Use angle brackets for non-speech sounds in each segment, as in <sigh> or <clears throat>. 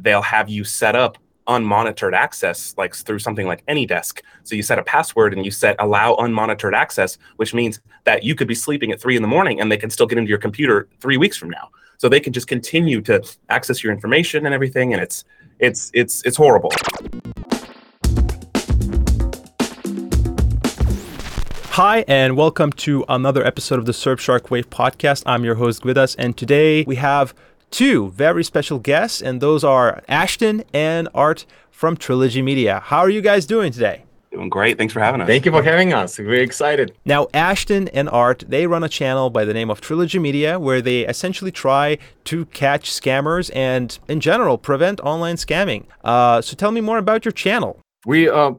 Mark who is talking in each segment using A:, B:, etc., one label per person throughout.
A: they'll have you set up unmonitored access like through something like AnyDesk so you set a password and you set allow unmonitored access which means that you could be sleeping at three in the morning and they can still get into your computer three weeks from now. So they can just continue to access your information and everything and it's it's it's it's horrible.
B: Hi, and welcome to another episode of the Surfshark Wave podcast. I'm your host, Gvidas, and today we have two very special guests, and those are Ashton and Art from Trilogy Media. How are you guys doing today?
A: Doing great. Thanks for having us.
C: Thank you for having us. We're excited.
B: Now, Ashton and Art, they run a channel by the name of Trilogy Media where they essentially try to catch scammers and, in general, prevent online scamming. Uh, so tell me more about your channel.
C: We uh,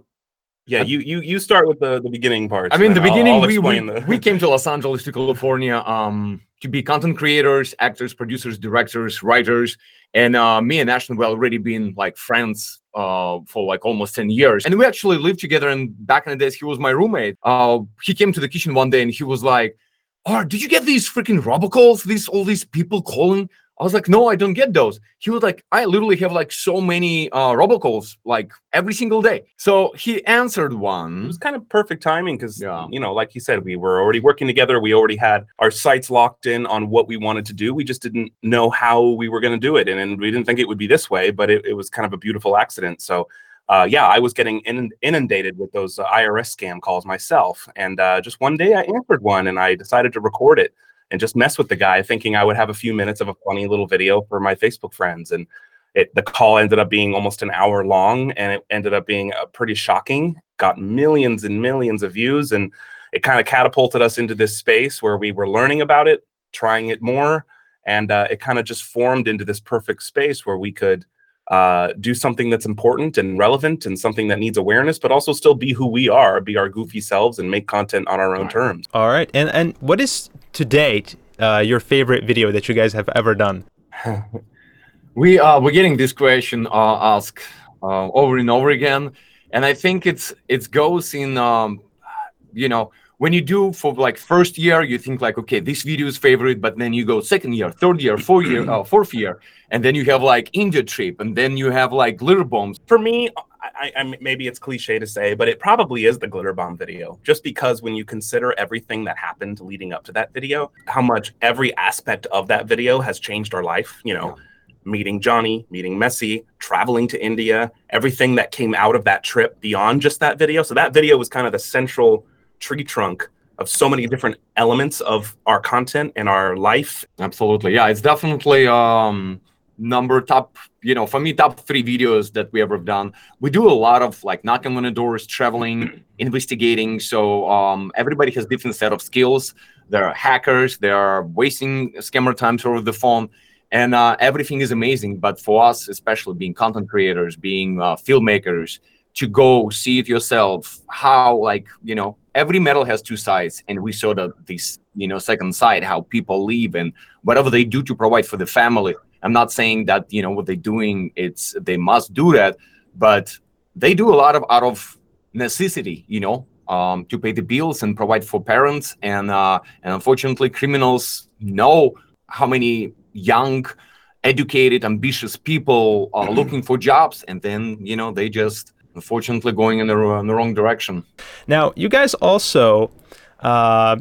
A: yeah, you you you start with the the beginning part.
C: I mean, the beginning I'll, I'll we we, the... we <laughs> came to Los Angeles to California um to be content creators, actors, producers, directors, writers, and uh, me and Ashton were already been like friends uh for like almost 10 years and we actually lived together and back in the days he was my roommate uh he came to the kitchen one day and he was like oh did you get these freaking robocalls these all these people calling I was like, no, I don't get those. He was like, I literally have like so many uh, robocalls like every single day. So he answered one.
A: It was kind of perfect timing because, yeah. you know, like you said, we were already working together. We already had our sights locked in on what we wanted to do. We just didn't know how we were going to do it. And, and we didn't think it would be this way, but it, it was kind of a beautiful accident. So, uh, yeah, I was getting inundated with those uh, IRS scam calls myself. And uh, just one day I answered one and I decided to record it and just mess with the guy, thinking I would have a few minutes of a funny little video for my Facebook friends. And it, the call ended up being almost an hour long, and it ended up being uh, pretty shocking. Got millions and millions of views, and it kind of catapulted us into this space where we were learning about it, trying it more, and uh, it kind of just formed into this perfect space where we could uh, do something that's important and relevant and something that needs awareness, but also still be who we are, be our goofy selves, and make content on our own terms.
B: All right, and and what is to date uh, your favorite video that you guys have ever done? <laughs>
C: we uh, we're getting this question uh, asked uh, over and over again, and I think it's it goes in um, you know when you do for like first year you think like okay this video is favorite but then you go second year third year fourth year uh, fourth year and then you have like india trip and then you have like glitter bombs
A: for me I, I, maybe it's cliche to say but it probably is the glitter bomb video just because when you consider everything that happened leading up to that video how much every aspect of that video has changed our life you know meeting Johnny, meeting Messi, traveling to India, everything that came out of that trip beyond just that video. So that video was kind of the central tree trunk of so many different elements of our content and our life.
C: Absolutely. Yeah, it's definitely um number top, you know, for me top 3 videos that we ever have done. We do a lot of like knocking on the doors, traveling, <clears throat> investigating. So um everybody has different set of skills. There are hackers, they are wasting scammer times over the phone and uh, everything is amazing but for us especially being content creators being uh, filmmakers to go see it yourself how like you know every medal has two sides and we saw that this you know second side how people live and whatever they do to provide for the family. I'm not saying that you know what they're doing it's they must do that but they do a lot of out of necessity you know um, to pay the bills and provide for parents. And uh, and unfortunately criminals know how many young educated ambitious people are <clears throat> looking for jobs. And then you know they just unfortunately going in the, in the wrong direction.
B: Now, you guys also uh,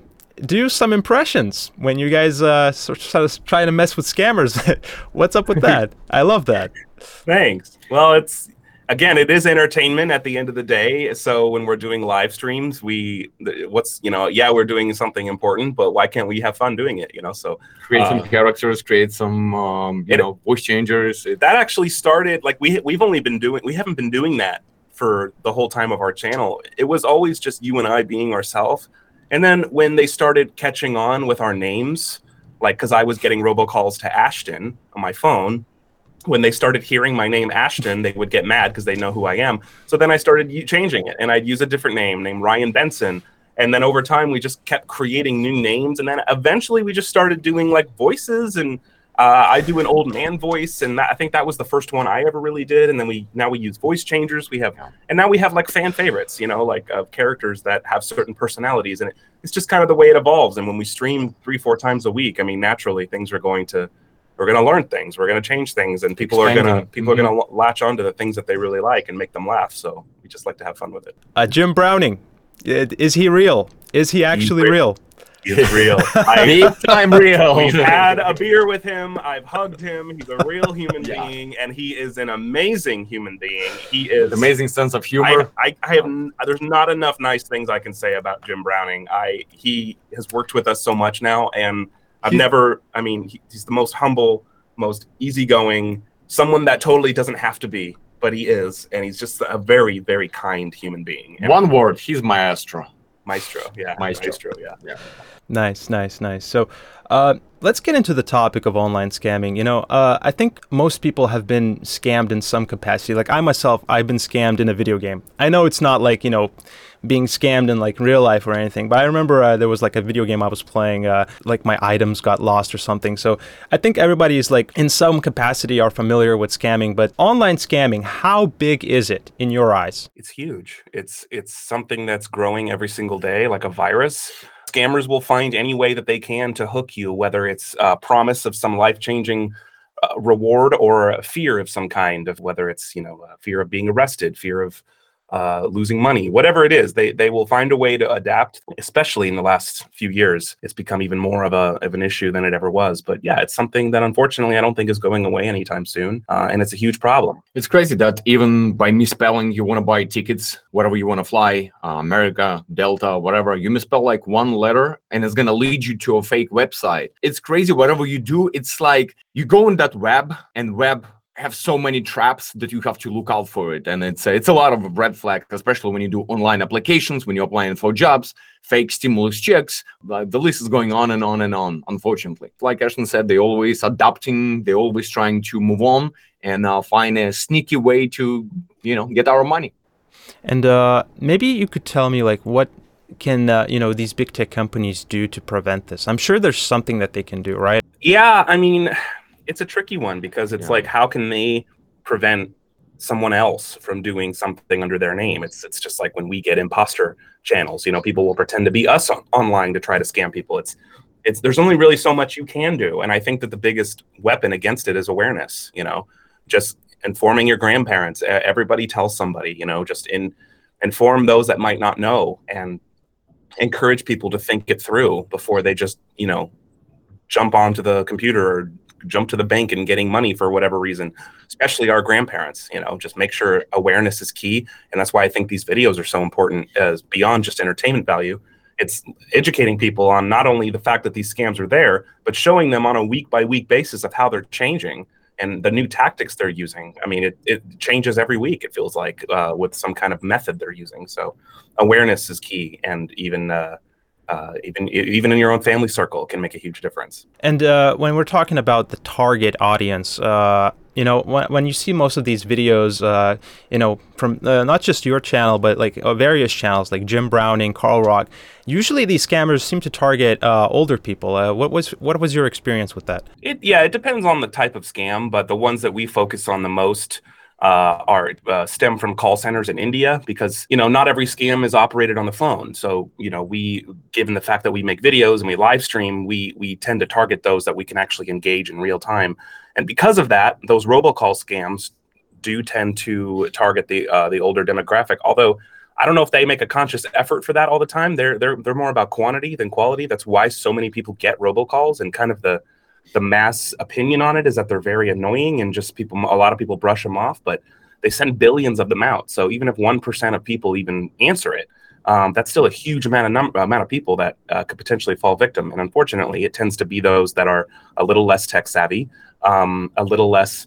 B: do some impressions when you guys uh, sort of trying to mess with scammers. <laughs> What's up with that? <laughs> I love that.
A: Thanks. Well, it's again, it is entertainment at the end of the day. So when we're doing live streams, we what's you know, yeah, we're doing something important, but why can't we have fun doing it? You know, so
C: create uh, some characters, create some um, you it, know voice changers.
A: That actually started like we we've only been doing we haven't been doing that for the whole time of our channel. It was always just you and I being ourselves. And then when they started catching on with our names, like because I was getting robocalls to Ashton on my phone, when they started hearing my name Ashton, they would get mad because they know who I am. So then I started changing it, and I'd use a different name, named Ryan Benson. And then over time, we just kept creating new names, and then eventually we just started doing like voices and uh, I do an old man voice, and that, I think that was the first one I ever really did. And then we now we use voice changers. We have, and now we have like fan favorites, you know, like uh, characters that have certain personalities, and it, it's just kind of the way it evolves. And when we stream three, four times a week, I mean, naturally things are going to we're going to learn things we're going to change things and people Expanding. are going to people mm-hmm. are going to latch onto the things that they really like and make them laugh so we just like to have fun with it
B: uh, jim browning is he real is he actually real
A: He's real. <laughs>
C: I, time real.
A: We've had a <laughs> beer with him. I've hugged him. He's a real human yeah. being, and he is an amazing human being. He is
C: amazing sense of humor.
A: I, I, I have. There's not enough nice things I can say about Jim Browning. I he has worked with us so much now, and I've he's, never. I mean, he, he's the most humble, most easygoing, someone that totally doesn't have to be, but he is, and he's just a very, very kind human being.
C: And One word: he's maestro.
A: Maestro, yeah.
C: Maestro, Maestro yeah. yeah.
B: Nice, nice, nice. So, uh, let's get into the topic of online scamming. You know, uh, I think most people have been scammed in some capacity. Like I myself, I've been scammed in a video game. I know it's not like you know being scammed in like real life or anything. But I remember uh, there was like a video game I was playing, uh, like my items got lost or something. So I think everybody is like in some capacity are familiar with scamming. But online scamming, how big is it in your eyes?
A: It's huge. It's it's something that's growing every single day, like a virus. Scammers will find any way that they can to hook you, whether it's a promise of some life changing uh, reward or fear of some kind of whether it's you know fear of being arrested fear of uh, losing money, whatever it is, they they will find a way to adapt. Especially in the last few years, it's become even more of a of an issue than it ever was. But yeah, it's something that unfortunately I don't think is going away anytime soon, uh, and it's a huge problem.
C: It's crazy that even by misspelling, you want to buy tickets, whatever you want to fly, uh, America, Delta, whatever, you misspell like one letter, and it's gonna lead you to a fake website. It's crazy. Whatever you do, it's like you go in that web, and web have so many traps that you have to look out for it. And it's it's a lot of red flags especially when you do online applications when you're applying for jobs fake stimulus checks. The list is going on and on and on unfortunately. Like ashton said they're always adapting they're always trying to move on and uh, find a sneaky way to you know get our money.
B: And uh, maybe you could tell me like what can uh, you know these big tech companies do to prevent this? I'm sure there's something that they can do right?
A: Yeah i mean it's a tricky one because it's yeah. like how can they prevent someone else from doing something under their name? It's it's just like when we get imposter channels you know people will pretend to be us on, online to try to scam people. It's it's there's only really so much you can do. And i think that the biggest weapon against it is awareness you know just informing your grandparents. Everybody tells somebody you know just in inform those that might not know and encourage people to think it through before they just you know jump onto the computer or jump to the bank and getting money for whatever reason, especially our grandparents. You know, just make sure awareness is key, and that's why I think these videos are so important as beyond just entertainment value. It's educating people on not only the fact that these scams are there, but showing them on a week by week basis of how they're changing and the new tactics they're using. I mean, it, it changes every week, it feels like, uh, with some kind of method they're using. So, awareness is key, and even uh, uh, even even in your own family circle can make a huge difference.
B: And uh, when we're talking about the target audience, uh, you know, when, when you see most of these videos, uh, you know, from uh, not just your channel but like uh, various channels like Jim Browning, Karl Rock, usually these scammers seem to target older people. what was what was your experience with that?
A: It yeah, it depends on the type of scam, but the ones that we focus on the most uh, are uh, stem from call centers in India because you know not every scam is operated on the phone. So you know we, given the fact that we make videos and we live stream, we we tend to target those that we can actually engage in real time. And because of that, those robocall scams do tend to target the uh, the older demographic. Although I don't know if they make a conscious effort for that all the time. They're they're they're more about quantity than quality. That's why so many people get robocalls and kind of the the mass opinion on it is that they're very annoying and just people a lot of people brush them off but they send billions of them out. So even if 1% of people even answer it um, that's still a huge amount of number amount of people that uh, could potentially fall victim. And unfortunately it tends to be those that are a little less tech savvy um, a little less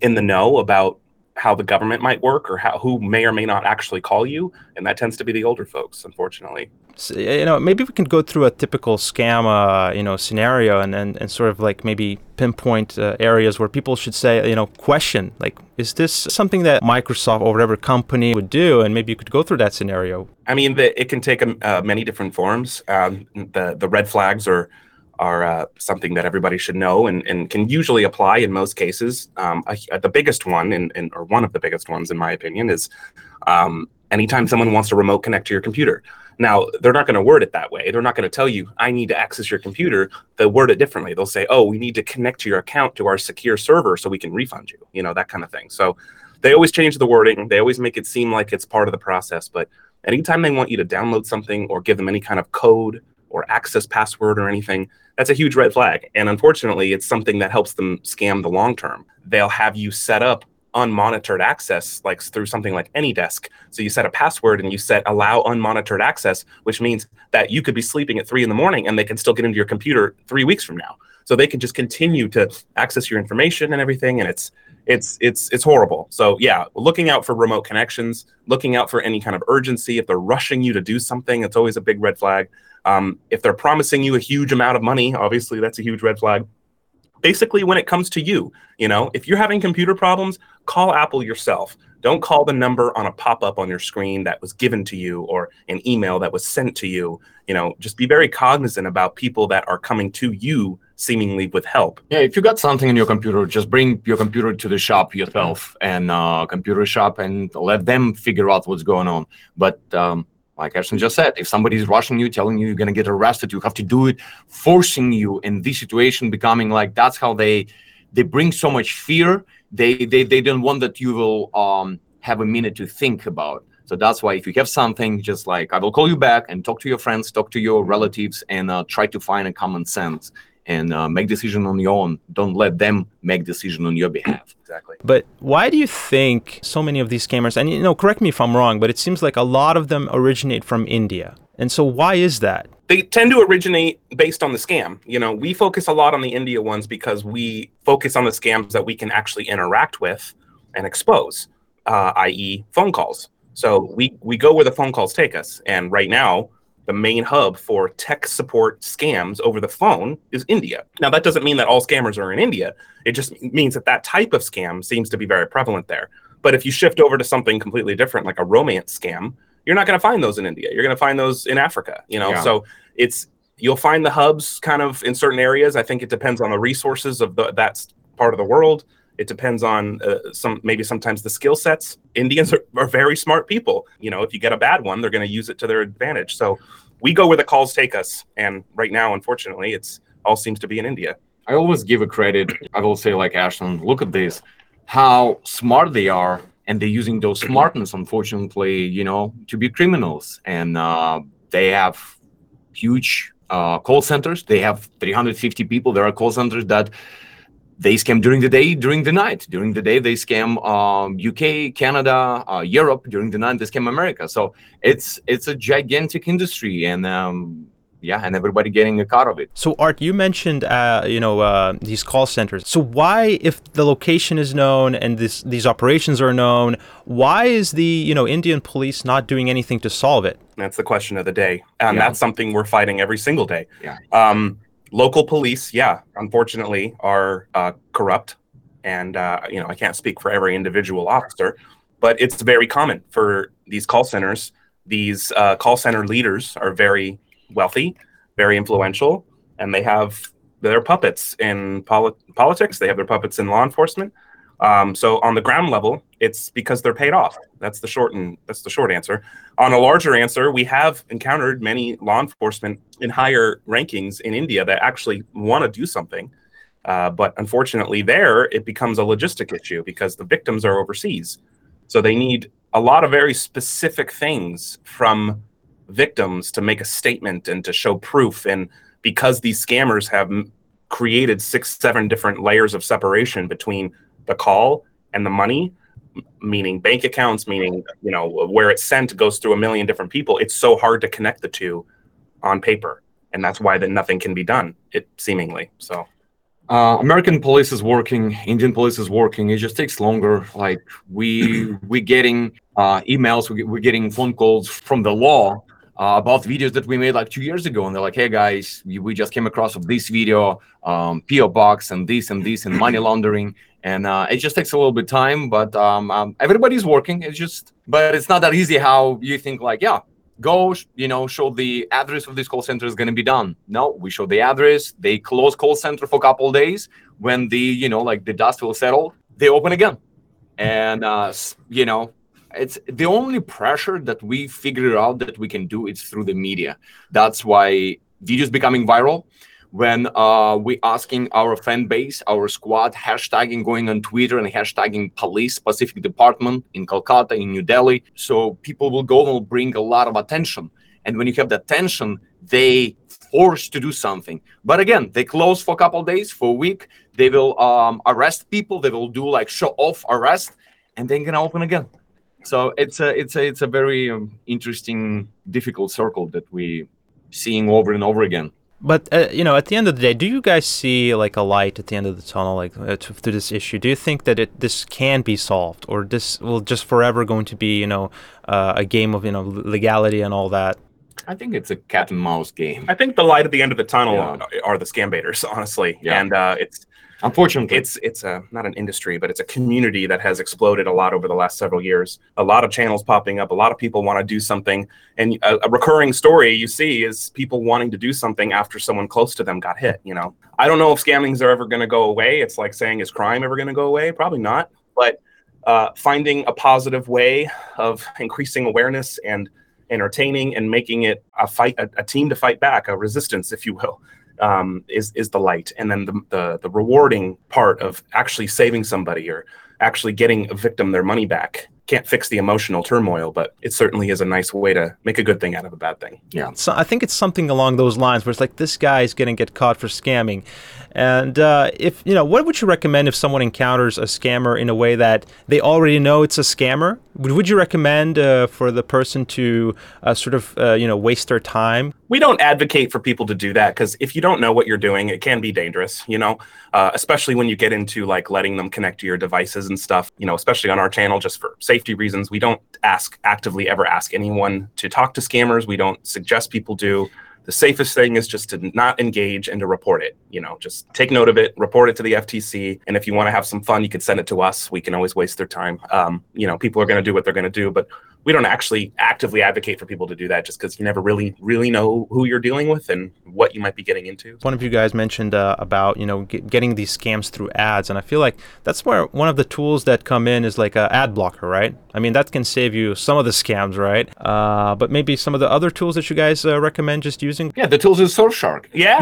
A: in the know about how the government might work or how who may or may not actually call you and that tends to be the older folks unfortunately.
B: So, you know maybe we can go through a typical scam uh, you know scenario and, and, and sort of like maybe pinpoint uh, areas where people should say you know question like is this something that microsoft or whatever company would do? And maybe you could go through that scenario.
A: I mean the, it can take um, uh, many different forms. Um, the the red flags are are uh, something that everybody should know and, and can usually apply in most cases. Um, the biggest one, or one of the biggest ones, in my opinion, is um, anytime someone wants to remote connect to your computer. Now, they're not going to word it that way. They're not going to tell you, I need to access your computer. They'll word it differently. They'll say, oh, we need to connect to your account to our secure server so we can refund you, you know, that kind of thing. So they always change the wording. They always make it seem like it's part of the process. But anytime they want you to download something or give them any kind of code or access password or anything, that's a huge red flag. And unfortunately, it's something that helps them scam the long term. They'll have you set up unmonitored access like through something like AnyDesk so you set a password and you set allow unmonitored access which means that you could be sleeping at three in the morning and they can still get into your computer three weeks from now so they can just continue to access your information and everything and it's it's it's it's horrible. So yeah looking out for remote connections looking out for any kind of urgency if they're rushing you to do something it's always a big red flag. Um, if they're promising you a huge amount of money obviously that's a huge red flag. Basically when it comes to you you know if you're having computer problems call apple yourself. Don't call the number on a pop-up on your screen that was given to you or an email that was sent to you. You know just be very cognizant about people that are coming to you seemingly with help
C: yeah if you got something in your computer just bring your computer to the shop yourself and uh, computer shop and let them figure out what's going on but um, like Ashton just said, if somebody's rushing you, telling you you're gonna get arrested, you have to do it, forcing you in this situation, becoming like that's how they they bring so much fear. They they they don't want that you will um have a minute to think about. So that's why if you have something, just like I will call you back and talk to your friends, talk to your relatives, and uh, try to find a common sense and uh, make decision on your own. Don't let them make decision on your behalf.
A: Exactly.
B: But why do you think so many of these scammers? And you know, correct me if I'm wrong, but it seems like a lot of them originate from India. And so why is that?
A: They tend to originate based on the scam. You know, we focus a lot on the India ones because we focus on the scams that we can actually interact with and expose, uh, i.e., phone calls. So we we go where the phone calls take us. And right now, the main hub for tech support scams over the phone is India. Now, that doesn't mean that all scammers are in India. It just means that that type of scam seems to be very prevalent there. But if you shift over to something completely different, like a romance scam, you're not going to find those in India. You're going to find those in Africa. You know, yeah. so it's you'll find the hubs kind of in certain areas. I think it depends on the resources of the, that part of the world. It depends on uh, some maybe sometimes the skill sets. Indians are, are very smart people. You know, if you get a bad one, they're going to use it to their advantage. So we go where the calls take us, and right now, unfortunately, it's all seems to be in India.
C: I always give a credit. I will say, like Ashton, look at this, how smart they are, and they're using those smartness, unfortunately, you know, to be criminals. And uh, they have huge uh, call centers. They have 350 people. There are call centers that they scam during the day, during the night. During the day, they scam um, UK, Canada, uh, Europe. During the night, they scam America. So it's it's a gigantic industry, and um, yeah, and everybody getting a cut of it.
B: So Art, you mentioned uh, you know uh, these call centers. So why, if the location is known and this these operations are known, why is the you know Indian police not doing anything to solve it?
A: That's the question of the day, and yeah. that's something we're fighting every single day.
C: Yeah.
A: Um, local police, yeah, unfortunately, are uh, corrupt, and uh, you know I can't speak for every individual officer, but it's very common for these call centers. These uh, call center leaders are very wealthy, very influential, and they have their puppets in poli- politics. They have their puppets in law enforcement. Um, so on the ground level, it's because they're paid off. That's the short and that's the short answer. On a larger answer, we have encountered many law enforcement in higher rankings in India that actually want to do something, uh, but unfortunately, there it becomes a logistic issue because the victims are overseas. So they need a lot of very specific things from victims to make a statement and to show proof. And because these scammers have created six, seven different layers of separation between the call and the money meaning bank accounts meaning you know where it's sent goes through a million different people it's so hard to connect the two on paper and that's why that nothing can be done it seemingly so
C: uh, American police is working, Indian police is working. It just takes longer. Like we we getting uh, emails, we, we're getting phone calls from the law uh, about videos that we made like two years ago, and they're like, "Hey guys, we just came across of this video, um, PO box, and this and this, and money laundering." and uh, it just takes a little bit time but um, um, everybody's working. It's just but it's not that easy how you think like yeah go you know show the address of this call center is going to be done. No we show the address. They close call center for a couple days. When the you know like the dust will settle they open again. And uh, you know it's the only pressure that we figured out that we can do it's through the media. That's why videos becoming viral. When uh, we asking our fan base our squad hashtagging going on twitter and hashtagging police Pacific department in kolkata in new delhi. So people will go and will bring a lot of attention. And when you have the attention they forced to do something. But again they close for a couple days for a week. They will um, arrest people. They will do like show off arrest. And then gonna open again so it's a it's a it's a very um, interesting difficult circle that we seeing over and over again
B: but uh, you know at the end of the day do you guys see like a light at the end of the tunnel like uh, to, to, this issue do you think that it this can be solved or this will just forever going to be you know uh, a game of you know legality and all that
C: I think it's a cat and mouse game.
A: I think the light at the end of the tunnel yeah. are the scam baiters, honestly. Yeah. And uh, it's
C: Unfortunately,
A: it's it's a not an industry, but it's a community that has exploded a lot over the last several years. A lot of channels popping up. A lot of people want to do something, and a, a, recurring story you see is people wanting to do something after someone close to them got hit. You know, I don't know if scammings are ever going to go away. It's like saying is crime ever going to go away? Probably not. But uh, finding a positive way of increasing awareness and entertaining and making it a fight, a, a team to fight back, a resistance, if you will um, is is the light, and then the, the the rewarding part of actually saving somebody or actually getting a victim their money back can't fix the emotional turmoil, but it certainly is a nice way to make a good thing out of a bad thing.
B: Yeah. So I think it's something along those lines where it's like this guy is going to get caught for scamming, and uh, if you know, what would you recommend if someone encounters a scammer in a way that they already know it's a scammer? Would, would you recommend uh, for the person to uh, sort of uh, you know waste their time?
A: We don't advocate for people to do that because if you don't know what you're doing, it can be dangerous. You know, uh, especially when you get into like letting them connect to your devices and stuff. You know, especially on our channel, just for safety reasons, we don't ask actively ever ask anyone to talk to scammers. We don't suggest people do the safest thing is just to not engage and to report it. You know, just take note of it, report it to the FTC, and if you want to have some fun, you can send it to us. We can always waste their time. Um, you know, people are going to do what they're going to do, but we don't actually actively advocate for people to do that just because you never really really know who you're dealing with and what you might be getting into.
B: One of you guys mentioned uh, about you know get, getting these scams through ads and i feel like that's where one of the tools that come in is like a ad blocker right? I mean that can save you some of the scams right? Uh, but maybe some of the other tools that you guys uh, recommend just using?
C: Yeah the tools is surfshark.
A: Yeah.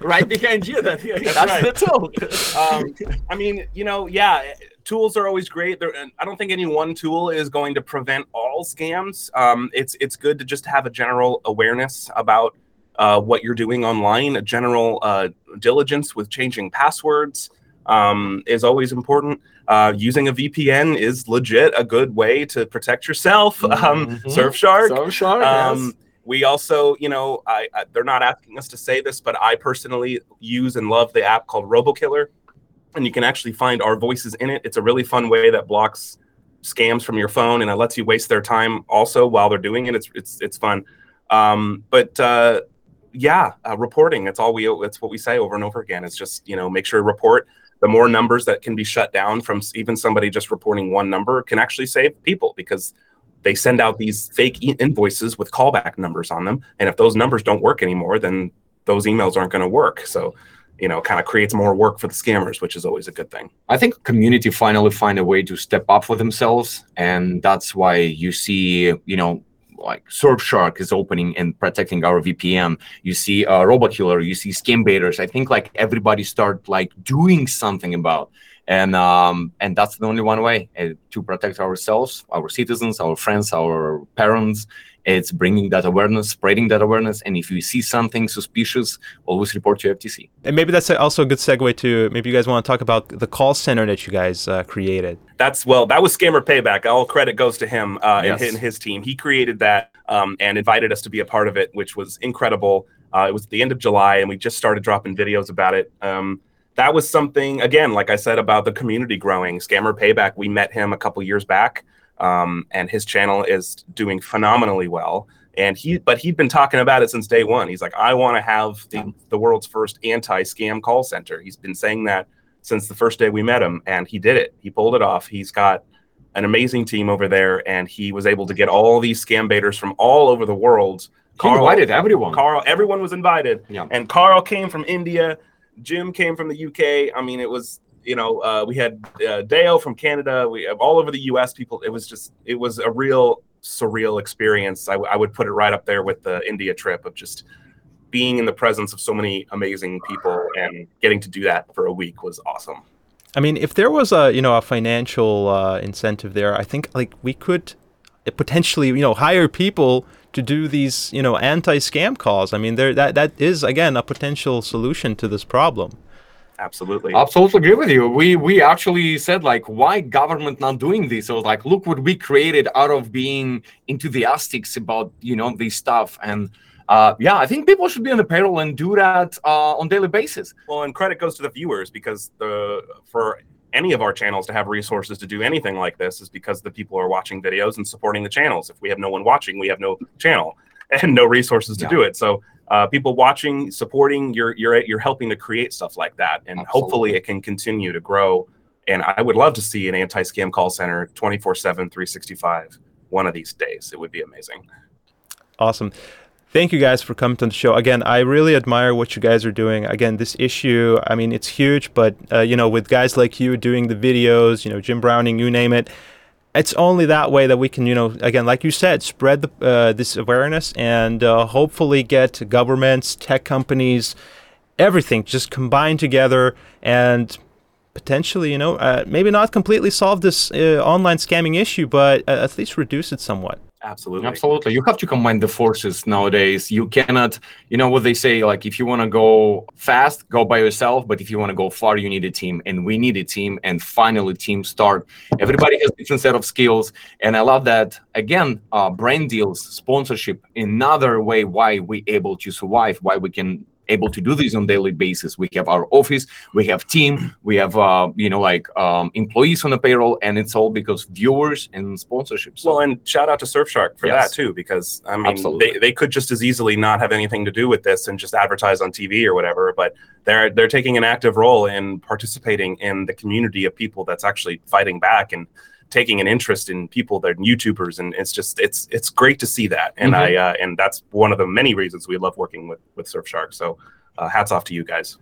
A: <laughs>
C: Right behind you. That, <laughs> that's right. the tool. <laughs>
A: Um, i mean you know yeah tools are always great. There, I don't think any one tool is going to prevent all scams. Um, it's it's good to just have a general awareness about uh, what you're doing online. A general uh, diligence with changing passwords um, is always important. Uh, using a VPN is legit a good way to protect yourself. <laughs> Um, mm-hmm. Surfshark.
C: Surfshark. Um, yes.
A: We also, you know, I, I, they're not asking us to say this, but I personally use and love the app called RoboKiller and you can actually find our voices in it. It's a really fun way that blocks scams from your phone and it lets you waste their time also while they're doing it. It's it's it's fun. Um, but uh, yeah, uh, reporting. That's all we. That's what we say over and over again. It's just you know make sure report. The more numbers that can be shut down from even somebody just reporting one number can actually save people because they send out these fake e- invoices with callback numbers on them, and if those numbers don't work anymore, then those emails aren't going to work. So you know kind of creates more work for the scammers which is always a good thing
C: i think community finally find a way to step up for themselves and that's why you see you know like Surfshark is opening and protecting our VPN. You see uh, RoboKiller, you see Scam Baiters. I think like everybody start like doing something about, and um, and that's the only one way uh, to protect ourselves, our citizens, our friends, our parents, it's bringing that awareness, spreading that awareness. And if you see something suspicious, always report to FTC.
B: And maybe that's also a good segue to maybe you guys want to talk about the call center that you guys uh, created.
A: That's well, that was Scammer Payback. All credit goes to him uh, yes. and, his team. He created that um, and invited us to be a part of it, which was incredible. Uh, it was at the end of July, and we just started dropping videos about it. Um, that was something, again, like I said about the community growing. Scammer Payback, we met him a couple years back um, and his channel is doing phenomenally well. And he, but he'd been talking about it since day one. He's like, I want to have the, the world's first anti-scam call center. He's been saying that since the first day we met him, and he did it. He pulled it off. He's got an amazing team over there, and he was able to get all these scam baiters from all over the world.
C: Karl, he invited everyone.
A: Karl, everyone was invited.
C: Yeah.
A: And Karl came from India. Jim came from the UK. I mean, it was you know, uh, we had uh, Deo from Canada. We all over the U.S. people. It was just, it was a real surreal experience. I, I would put it right up there with the India trip of just being in the presence of so many amazing people and getting to do that for a week was awesome.
B: I mean, if there was a you know a financial uh, incentive there, I think like we could potentially you know hire people to do these you know anti-scam calls. I mean, there that that is again a potential solution to this problem.
A: Absolutely.
C: Absolutely agree with you. We we actually said like, why government not doing this? So like, look what we created out of being enthusiastic about you know this stuff and. Uh, yeah, I think people should be on the payroll and do that uh, on daily basis.
A: Well, and credit goes to the viewers because the for any of our channels to have resources to do anything like this is because the people are watching videos and supporting the channels. If we have no one watching, we have no channel <laughs> and no resources to yeah. do it. So uh, people watching, supporting, you're you're you're helping to create stuff like that, and Absolutely. hopefully it can continue to grow. And I would love to see an anti-scam call center 24/7, 365 one of these days. It would be amazing.
B: Awesome thank you guys for coming to the show again i really admire what you guys are doing again this issue i mean it's huge but uh, you know with guys like you doing the videos you know jim browning you name it it's only that way that we can you know again like you said spread the, uh, this awareness and uh, hopefully get governments tech companies everything just combined together and potentially you know uh, maybe not completely solve this uh, online scamming issue but uh, at least reduce it somewhat
A: Absolutely.
C: Absolutely. You have to combine the forces nowadays. You cannot, you know what they say, like if you want to go fast, go by yourself. But if you want to go far, you need a team. And we need a team. And finally, teams start. Everybody has different set of skills. And I love that. Again, uh, brand deals, sponsorship, another way why we able to survive, why we can able to do this on daily basis. We have our office, we have team, we have uh, you know like um, employees on the payroll, and it's all because viewers and sponsorships.
A: Well, and shout out to Surfshark for yes. that too, because I mean they, they could just as easily not have anything to do with this and just advertise on TV or whatever, but they're they're taking an active role in participating in the community of people that's actually fighting back and taking an interest in people that are YouTubers, and it's just it's it's great to see that, and mm-hmm. I uh, and that's one of the many reasons we love working with with Surfshark. So, uh, hats off to you guys.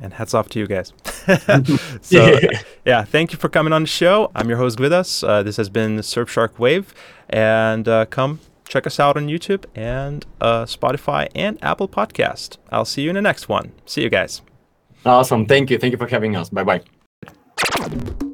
B: And hats off to you guys. <laughs> <laughs> so, yeah. yeah. thank you for coming on the show. I'm your host Gvidas. Uh, this has been Surfshark Wave, and uh, come check us out on YouTube and uh, Spotify and Apple Podcast. I'll see you in the next one. See you guys.
C: Awesome. Thank you. Thank you for having us. Bye bye.